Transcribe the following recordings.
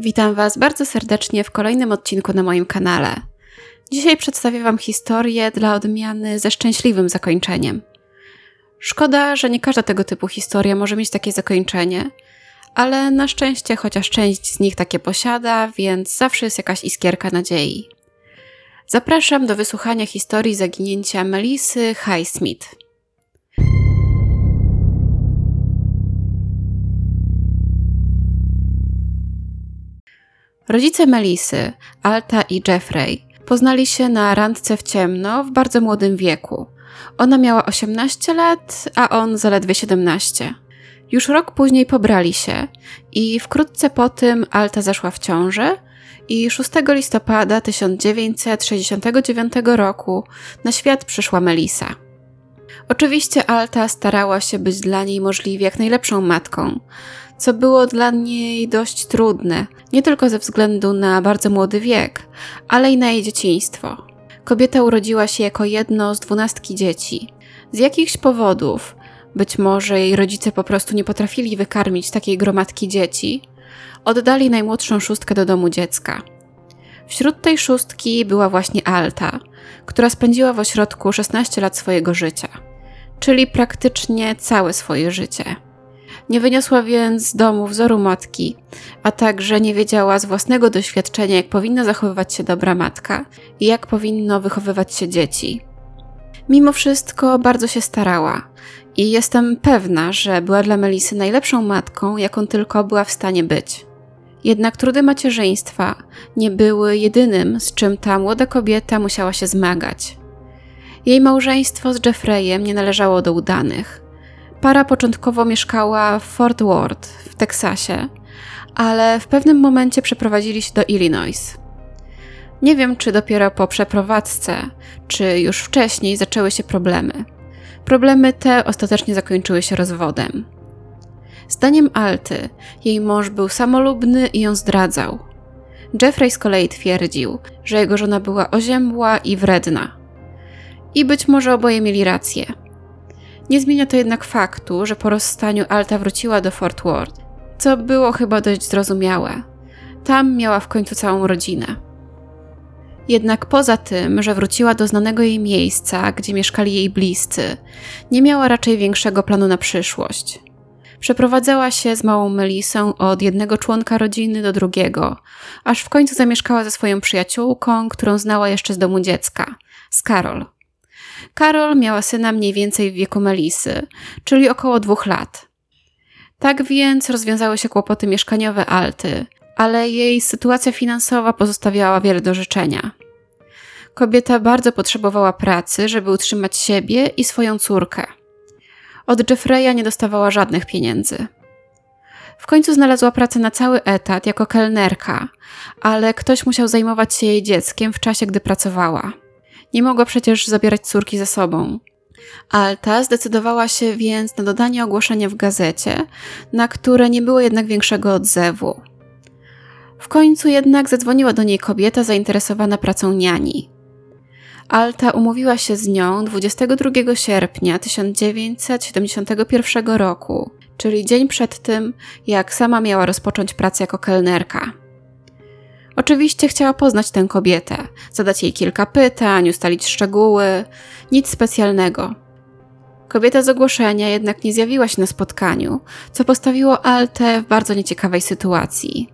Witam Was bardzo serdecznie w kolejnym odcinku na moim kanale. Dzisiaj przedstawię Wam historię dla odmiany ze szczęśliwym zakończeniem. Szkoda, że nie każda tego typu historia może mieć takie zakończenie, ale na szczęście chociaż część z nich takie posiada, więc zawsze jest jakaś iskierka nadziei. Zapraszam do wysłuchania historii zaginięcia Melisy Highsmith. Rodzice Melisy, Alta i Jeffrey, poznali się na randce w ciemno w bardzo młodym wieku. Ona miała 18 lat, a on zaledwie 17. Już rok później pobrali się i wkrótce po tym Alta zaszła w ciążę i 6 listopada 1969 roku na świat przyszła Melisa. Oczywiście Alta starała się być dla niej możliwie jak najlepszą matką, co było dla niej dość trudne, nie tylko ze względu na bardzo młody wiek, ale i na jej dzieciństwo. Kobieta urodziła się jako jedno z dwunastki dzieci. Z jakichś powodów, być może jej rodzice po prostu nie potrafili wykarmić takiej gromadki dzieci, oddali najmłodszą szóstkę do domu dziecka. Wśród tej szóstki była właśnie Alta, która spędziła w ośrodku 16 lat swojego życia, czyli praktycznie całe swoje życie. Nie wyniosła więc domu wzoru matki, a także nie wiedziała z własnego doświadczenia, jak powinna zachowywać się dobra matka i jak powinno wychowywać się dzieci. Mimo wszystko bardzo się starała i jestem pewna, że była dla Melisy najlepszą matką, jaką tylko była w stanie być. Jednak trudy macierzyństwa nie były jedynym, z czym ta młoda kobieta musiała się zmagać. Jej małżeństwo z Jeffreyem nie należało do udanych. Para początkowo mieszkała w Fort Worth w Teksasie, ale w pewnym momencie przeprowadzili się do Illinois. Nie wiem, czy dopiero po przeprowadzce, czy już wcześniej zaczęły się problemy. Problemy te ostatecznie zakończyły się rozwodem. Zdaniem Alty, jej mąż był samolubny i ją zdradzał. Jeffrey z kolei twierdził, że jego żona była oziębła i wredna. I być może oboje mieli rację. Nie zmienia to jednak faktu, że po rozstaniu Alta wróciła do Fort Worth, co było chyba dość zrozumiałe. Tam miała w końcu całą rodzinę. Jednak poza tym, że wróciła do znanego jej miejsca, gdzie mieszkali jej bliscy, nie miała raczej większego planu na przyszłość. Przeprowadzała się z małą Melisą od jednego członka rodziny do drugiego, aż w końcu zamieszkała ze swoją przyjaciółką, którą znała jeszcze z domu dziecka, z Karol. Karol miała syna mniej więcej w wieku Melisy, czyli około dwóch lat. Tak więc rozwiązały się kłopoty mieszkaniowe Alty, ale jej sytuacja finansowa pozostawiała wiele do życzenia. Kobieta bardzo potrzebowała pracy, żeby utrzymać siebie i swoją córkę. Od Jeffreya nie dostawała żadnych pieniędzy. W końcu znalazła pracę na cały etat jako kelnerka, ale ktoś musiał zajmować się jej dzieckiem w czasie, gdy pracowała. Nie mogła przecież zabierać córki ze sobą. Alta zdecydowała się więc na dodanie ogłoszenia w gazecie, na które nie było jednak większego odzewu. W końcu jednak zadzwoniła do niej kobieta zainteresowana pracą niani. Alta umówiła się z nią 22 sierpnia 1971 roku, czyli dzień przed tym, jak sama miała rozpocząć pracę jako kelnerka. Oczywiście chciała poznać tę kobietę, zadać jej kilka pytań, ustalić szczegóły, nic specjalnego. Kobieta z ogłoszenia jednak nie zjawiła się na spotkaniu, co postawiło Altę w bardzo nieciekawej sytuacji.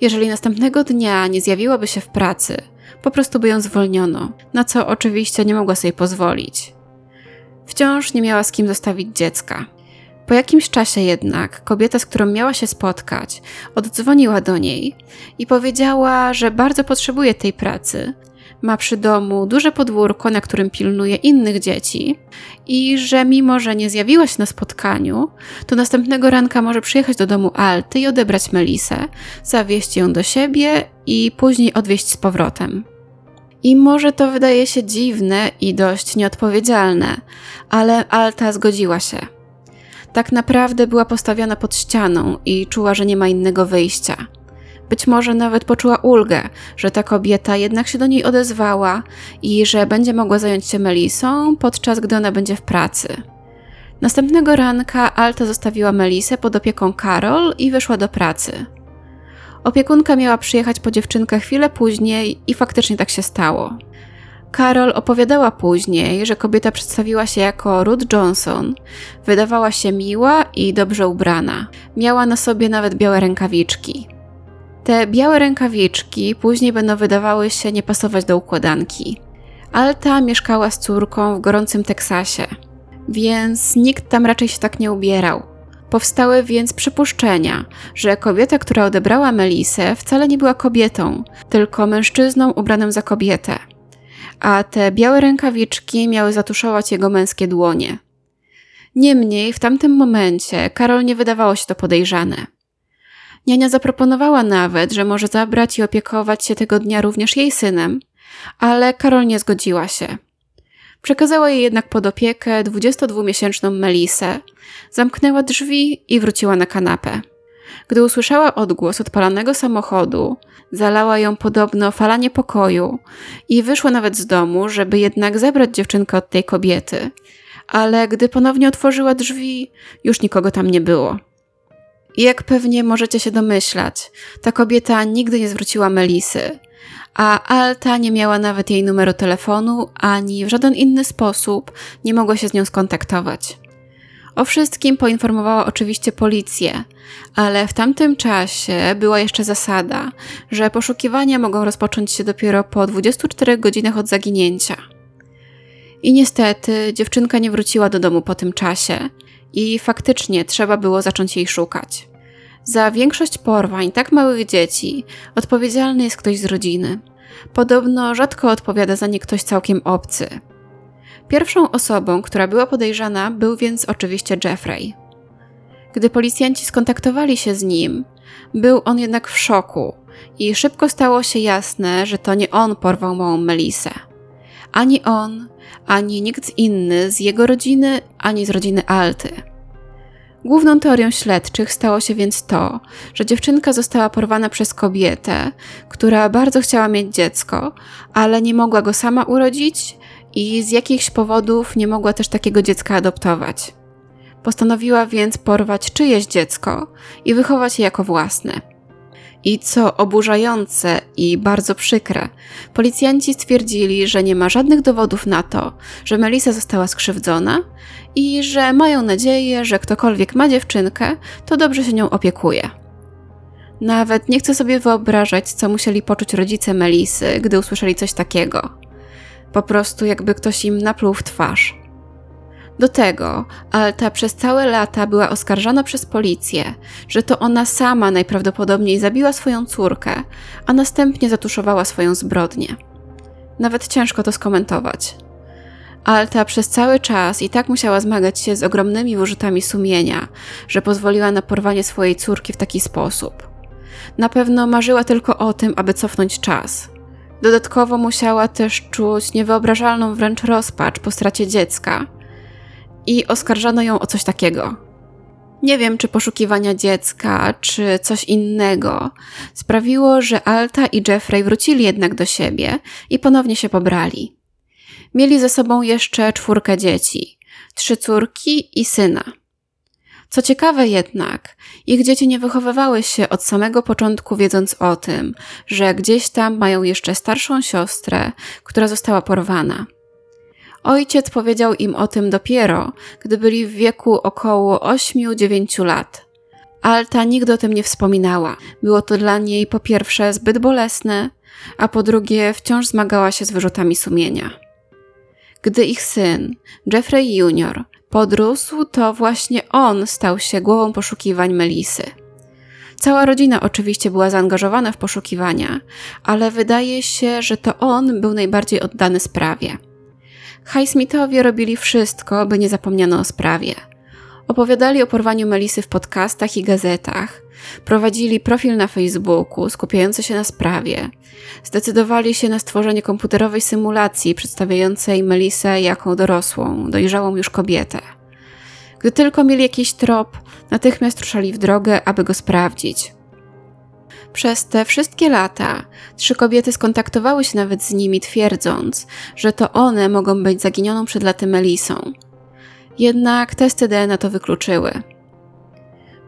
Jeżeli następnego dnia nie zjawiłaby się w pracy, po prostu by ją zwolniono, na co oczywiście nie mogła sobie pozwolić. Wciąż nie miała z kim zostawić dziecka. Po jakimś czasie jednak kobieta, z którą miała się spotkać, oddzwoniła do niej i powiedziała, że bardzo potrzebuje tej pracy. Ma przy domu duże podwórko, na którym pilnuje innych dzieci, i że mimo, że nie zjawiła się na spotkaniu, to następnego ranka może przyjechać do domu Alty i odebrać Melisę, zawieźć ją do siebie i później odwieźć z powrotem. I może to wydaje się dziwne i dość nieodpowiedzialne, ale Alta zgodziła się tak naprawdę była postawiona pod ścianą i czuła, że nie ma innego wyjścia. Być może nawet poczuła ulgę, że ta kobieta jednak się do niej odezwała i że będzie mogła zająć się Melisą, podczas gdy ona będzie w pracy. Następnego ranka Alta zostawiła Melisę pod opieką Karol i wyszła do pracy. Opiekunka miała przyjechać po dziewczynkę chwilę później i faktycznie tak się stało. Carol opowiadała później, że kobieta przedstawiła się jako Ruth Johnson. Wydawała się miła i dobrze ubrana. Miała na sobie nawet białe rękawiczki. Te białe rękawiczki później będą wydawały się nie pasować do układanki. Alta mieszkała z córką w gorącym Teksasie, więc nikt tam raczej się tak nie ubierał. Powstały więc przypuszczenia, że kobieta, która odebrała Melisę, wcale nie była kobietą, tylko mężczyzną ubranym za kobietę. A te białe rękawiczki miały zatuszować jego męskie dłonie. Niemniej w tamtym momencie Karol nie wydawało się to podejrzane. Niania zaproponowała nawet, że może zabrać i opiekować się tego dnia również jej synem, ale Karol nie zgodziła się. Przekazała jej jednak pod opiekę 22-miesięczną Melisę, zamknęła drzwi i wróciła na kanapę. Gdy usłyszała odgłos odpalanego samochodu, zalała ją podobno fala niepokoju i wyszła nawet z domu, żeby jednak zabrać dziewczynkę od tej kobiety. Ale gdy ponownie otworzyła drzwi, już nikogo tam nie było. Jak pewnie możecie się domyślać, ta kobieta nigdy nie zwróciła Melisy, a Alta nie miała nawet jej numeru telefonu, ani w żaden inny sposób nie mogła się z nią skontaktować. O wszystkim poinformowała oczywiście policję, ale w tamtym czasie była jeszcze zasada, że poszukiwania mogą rozpocząć się dopiero po 24 godzinach od zaginięcia. I niestety dziewczynka nie wróciła do domu po tym czasie i faktycznie trzeba było zacząć jej szukać. Za większość porwań tak małych dzieci odpowiedzialny jest ktoś z rodziny. Podobno rzadko odpowiada za nie ktoś całkiem obcy. Pierwszą osobą, która była podejrzana, był więc oczywiście Jeffrey. Gdy policjanci skontaktowali się z nim, był on jednak w szoku i szybko stało się jasne, że to nie on porwał małą Melisę. Ani on, ani nikt inny z jego rodziny, ani z rodziny Alty. Główną teorią śledczych stało się więc to, że dziewczynka została porwana przez kobietę, która bardzo chciała mieć dziecko, ale nie mogła go sama urodzić i z jakichś powodów nie mogła też takiego dziecka adoptować. Postanowiła więc porwać czyjeś dziecko i wychować je jako własne. I co oburzające i bardzo przykre, policjanci stwierdzili, że nie ma żadnych dowodów na to, że Melisa została skrzywdzona i że mają nadzieję, że ktokolwiek ma dziewczynkę, to dobrze się nią opiekuje. Nawet nie chcę sobie wyobrażać, co musieli poczuć rodzice Melisy, gdy usłyszeli coś takiego. Po prostu jakby ktoś im napluł w twarz. Do tego Alta przez całe lata była oskarżana przez policję, że to ona sama najprawdopodobniej zabiła swoją córkę, a następnie zatuszowała swoją zbrodnię. Nawet ciężko to skomentować. Alta przez cały czas i tak musiała zmagać się z ogromnymi wyrzutami sumienia, że pozwoliła na porwanie swojej córki w taki sposób. Na pewno marzyła tylko o tym, aby cofnąć czas. Dodatkowo musiała też czuć niewyobrażalną wręcz rozpacz po stracie dziecka i oskarżano ją o coś takiego. Nie wiem, czy poszukiwania dziecka, czy coś innego sprawiło, że Alta i Jeffrey wrócili jednak do siebie i ponownie się pobrali. Mieli ze sobą jeszcze czwórkę dzieci, trzy córki i syna. Co ciekawe jednak, ich dzieci nie wychowywały się od samego początku wiedząc o tym, że gdzieś tam mają jeszcze starszą siostrę, która została porwana. Ojciec powiedział im o tym dopiero, gdy byli w wieku około 8-9 lat. Alta nigdy o tym nie wspominała. Było to dla niej po pierwsze zbyt bolesne, a po drugie wciąż zmagała się z wyrzutami sumienia. Gdy ich syn, Jeffrey Jr., podrósł, to właśnie on stał się głową poszukiwań Melisy. Cała rodzina oczywiście była zaangażowana w poszukiwania, ale wydaje się, że to on był najbardziej oddany sprawie. Highsmithowie robili wszystko, by nie zapomniano o sprawie. Opowiadali o porwaniu Melisy w podcastach i gazetach, prowadzili profil na Facebooku skupiający się na sprawie, zdecydowali się na stworzenie komputerowej symulacji przedstawiającej Melisę jako dorosłą, dojrzałą już kobietę. Gdy tylko mieli jakiś trop, natychmiast ruszali w drogę, aby go sprawdzić. Przez te wszystkie lata trzy kobiety skontaktowały się nawet z nimi, twierdząc, że to one mogą być zaginioną przed laty Melisą. Jednak testy DNA to wykluczyły.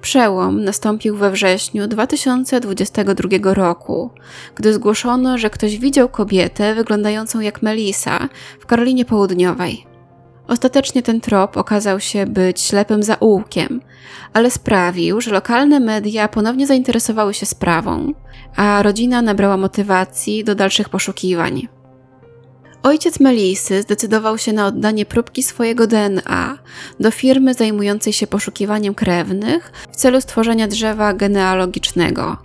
Przełom nastąpił we wrześniu 2022 roku, gdy zgłoszono, że ktoś widział kobietę wyglądającą jak Melisa w Karolinie Południowej. Ostatecznie ten trop okazał się być ślepym zaułkiem, ale sprawił, że lokalne media ponownie zainteresowały się sprawą, a rodzina nabrała motywacji do dalszych poszukiwań. Ojciec Melisy zdecydował się na oddanie próbki swojego DNA do firmy zajmującej się poszukiwaniem krewnych w celu stworzenia drzewa genealogicznego.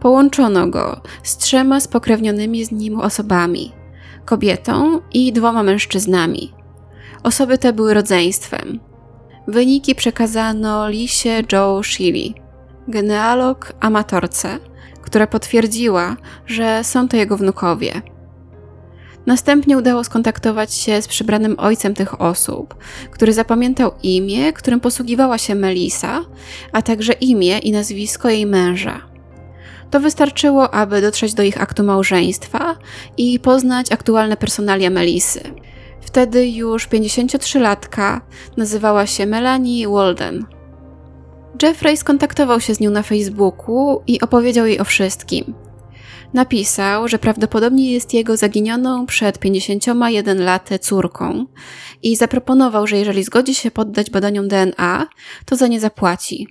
Połączono go z trzema spokrewnionymi z nim osobami kobietą i dwoma mężczyznami. Osoby te były rodzeństwem. Wyniki przekazano Lisie Joe Shilly, genealog amatorce, która potwierdziła, że są to jego wnukowie. Następnie udało skontaktować się z przybranym ojcem tych osób, który zapamiętał imię, którym posługiwała się Melisa, a także imię i nazwisko jej męża. To wystarczyło, aby dotrzeć do ich aktu małżeństwa i poznać aktualne personalia Melisy. Wtedy już 53-latka nazywała się Melanie Walden. Jeffrey skontaktował się z nią na Facebooku i opowiedział jej o wszystkim. Napisał, że prawdopodobnie jest jego zaginioną przed 51 laty córką i zaproponował, że jeżeli zgodzi się poddać badaniom DNA, to za nie zapłaci.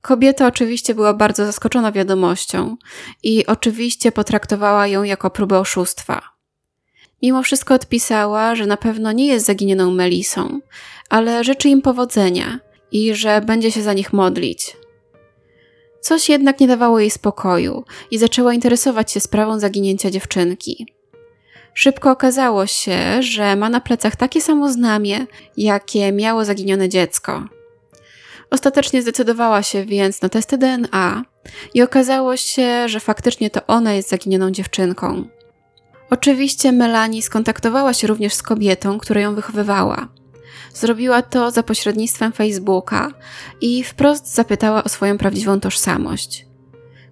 Kobieta oczywiście była bardzo zaskoczona wiadomością i oczywiście potraktowała ją jako próbę oszustwa. Mimo wszystko odpisała, że na pewno nie jest zaginioną Melisą, ale życzy im powodzenia i że będzie się za nich modlić. Coś jednak nie dawało jej spokoju i zaczęła interesować się sprawą zaginięcia dziewczynki. Szybko okazało się, że ma na plecach takie samo znamie, jakie miało zaginione dziecko. Ostatecznie zdecydowała się więc na testy DNA i okazało się, że faktycznie to ona jest zaginioną dziewczynką. Oczywiście Melanie skontaktowała się również z kobietą, która ją wychowywała. Zrobiła to za pośrednictwem Facebooka i wprost zapytała o swoją prawdziwą tożsamość.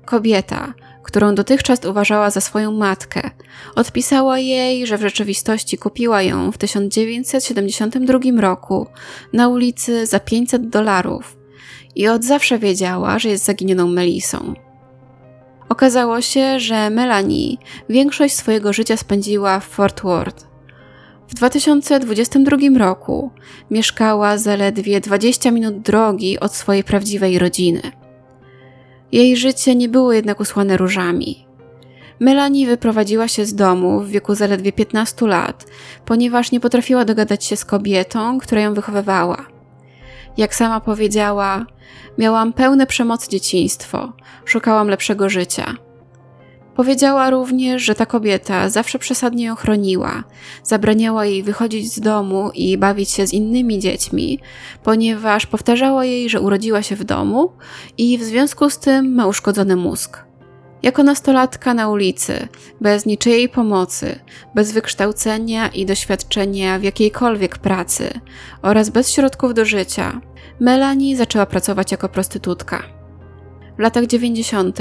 Kobieta, którą dotychczas uważała za swoją matkę, odpisała jej, że w rzeczywistości kupiła ją w 1972 roku na ulicy za 500 dolarów i od zawsze wiedziała, że jest zaginioną Melisą. Okazało się, że Melanie większość swojego życia spędziła w Fort Worth. W 2022 roku mieszkała zaledwie 20 minut drogi od swojej prawdziwej rodziny. Jej życie nie było jednak usłane różami. Melanie wyprowadziła się z domu w wieku zaledwie 15 lat, ponieważ nie potrafiła dogadać się z kobietą, która ją wychowywała. Jak sama powiedziała, miałam pełne przemocy dzieciństwo, szukałam lepszego życia. Powiedziała również, że ta kobieta zawsze przesadnie ją chroniła, zabraniała jej wychodzić z domu i bawić się z innymi dziećmi, ponieważ powtarzała jej, że urodziła się w domu i w związku z tym ma uszkodzony mózg. Jako nastolatka na ulicy, bez niczyjej pomocy, bez wykształcenia i doświadczenia w jakiejkolwiek pracy oraz bez środków do życia, Melanie zaczęła pracować jako prostytutka. Latach 90.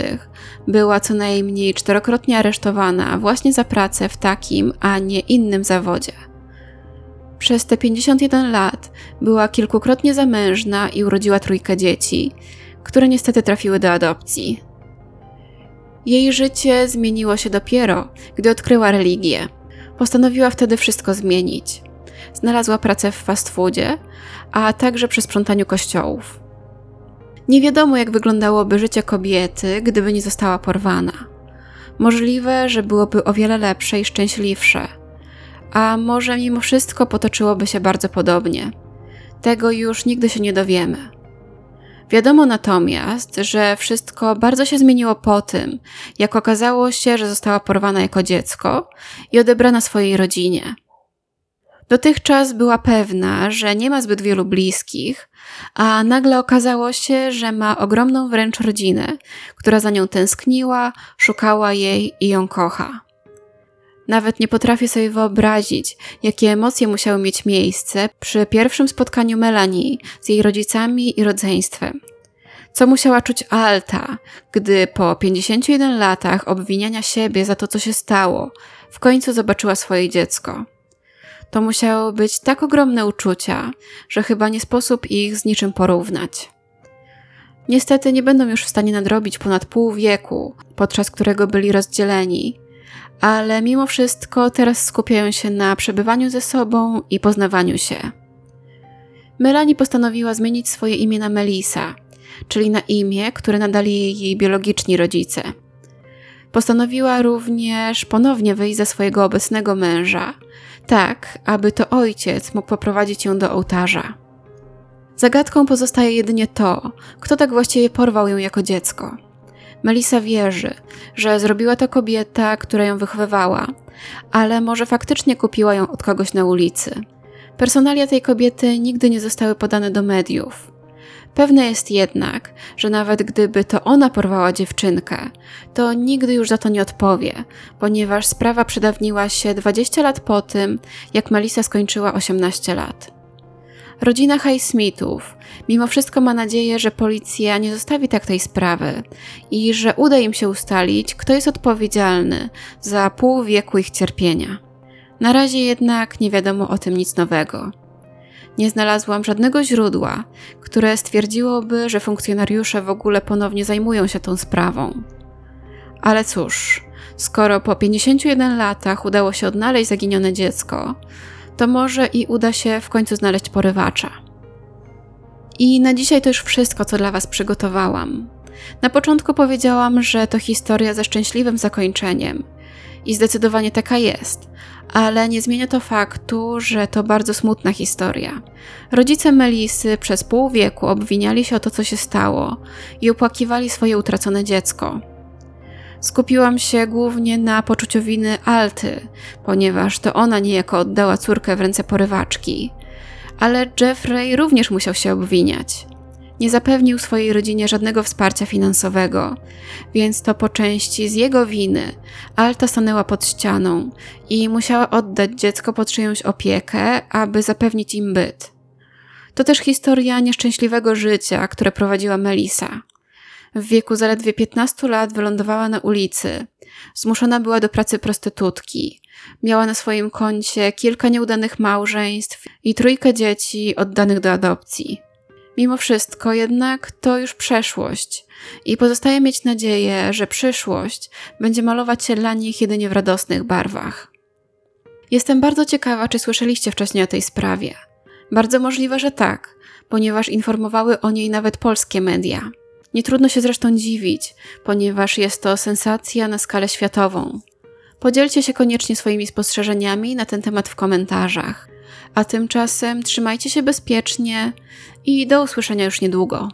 była co najmniej czterokrotnie aresztowana właśnie za pracę w takim, a nie innym zawodzie. Przez te 51 lat była kilkukrotnie zamężna i urodziła trójkę dzieci, które niestety trafiły do adopcji. Jej życie zmieniło się dopiero, gdy odkryła religię. Postanowiła wtedy wszystko zmienić. Znalazła pracę w fast foodzie, a także przy sprzątaniu kościołów. Nie wiadomo, jak wyglądałoby życie kobiety, gdyby nie została porwana. Możliwe, że byłoby o wiele lepsze i szczęśliwsze, a może mimo wszystko potoczyłoby się bardzo podobnie. Tego już nigdy się nie dowiemy. Wiadomo natomiast, że wszystko bardzo się zmieniło po tym, jak okazało się, że została porwana jako dziecko i odebrana swojej rodzinie. Dotychczas była pewna, że nie ma zbyt wielu bliskich, a nagle okazało się, że ma ogromną wręcz rodzinę, która za nią tęskniła, szukała jej i ją kocha. Nawet nie potrafię sobie wyobrazić, jakie emocje musiały mieć miejsce przy pierwszym spotkaniu Melanie z jej rodzicami i rodzeństwem. Co musiała czuć Alta, gdy po 51 latach obwiniania siebie za to, co się stało, w końcu zobaczyła swoje dziecko. To musiało być tak ogromne uczucia, że chyba nie sposób ich z niczym porównać. Niestety nie będą już w stanie nadrobić ponad pół wieku, podczas którego byli rozdzieleni, ale mimo wszystko teraz skupiają się na przebywaniu ze sobą i poznawaniu się. Melanie postanowiła zmienić swoje imię na Melisa, czyli na imię, które nadali jej biologiczni rodzice. Postanowiła również ponownie wyjść za swojego obecnego męża, tak aby to ojciec mógł poprowadzić ją do ołtarza. Zagadką pozostaje jedynie to, kto tak właściwie porwał ją jako dziecko. Melisa wierzy, że zrobiła to kobieta, która ją wychowywała, ale może faktycznie kupiła ją od kogoś na ulicy. Personalia tej kobiety nigdy nie zostały podane do mediów. Pewne jest jednak, że nawet gdyby to ona porwała dziewczynkę, to nigdy już za to nie odpowie, ponieważ sprawa przedawniła się 20 lat po tym, jak Melisa skończyła 18 lat. Rodzina Highsmithów mimo wszystko ma nadzieję, że policja nie zostawi tak tej sprawy i że uda im się ustalić, kto jest odpowiedzialny za pół wieku ich cierpienia. Na razie jednak nie wiadomo o tym nic nowego. Nie znalazłam żadnego źródła, które stwierdziłoby, że funkcjonariusze w ogóle ponownie zajmują się tą sprawą. Ale cóż, skoro po 51 latach udało się odnaleźć zaginione dziecko, to może i uda się w końcu znaleźć porywacza. I na dzisiaj to już wszystko, co dla Was przygotowałam. Na początku powiedziałam, że to historia ze szczęśliwym zakończeniem. I zdecydowanie taka jest, ale nie zmienia to faktu, że to bardzo smutna historia. Rodzice Melisy przez pół wieku obwiniali się o to, co się stało i opłakiwali swoje utracone dziecko. Skupiłam się głównie na poczuciu winy Alty, ponieważ to ona niejako oddała córkę w ręce porywaczki. Ale Jeffrey również musiał się obwiniać. Nie zapewnił swojej rodzinie żadnego wsparcia finansowego, więc to po części z jego winy Alta stanęła pod ścianą i musiała oddać dziecko pod czyjąś opiekę, aby zapewnić im byt. To też historia nieszczęśliwego życia, które prowadziła Melisa. W wieku zaledwie 15 lat wylądowała na ulicy. Zmuszona była do pracy prostytutki. Miała na swoim koncie kilka nieudanych małżeństw i trójkę dzieci oddanych do adopcji. Mimo wszystko jednak to już przeszłość i pozostaje mieć nadzieję, że przyszłość będzie malować się dla nich jedynie w radosnych barwach. Jestem bardzo ciekawa, czy słyszeliście wcześniej o tej sprawie. Bardzo możliwe, że tak, ponieważ informowały o niej nawet polskie media. Nie trudno się zresztą dziwić, ponieważ jest to sensacja na skalę światową. Podzielcie się koniecznie swoimi spostrzeżeniami na ten temat w komentarzach. A tymczasem trzymajcie się bezpiecznie i do usłyszenia już niedługo.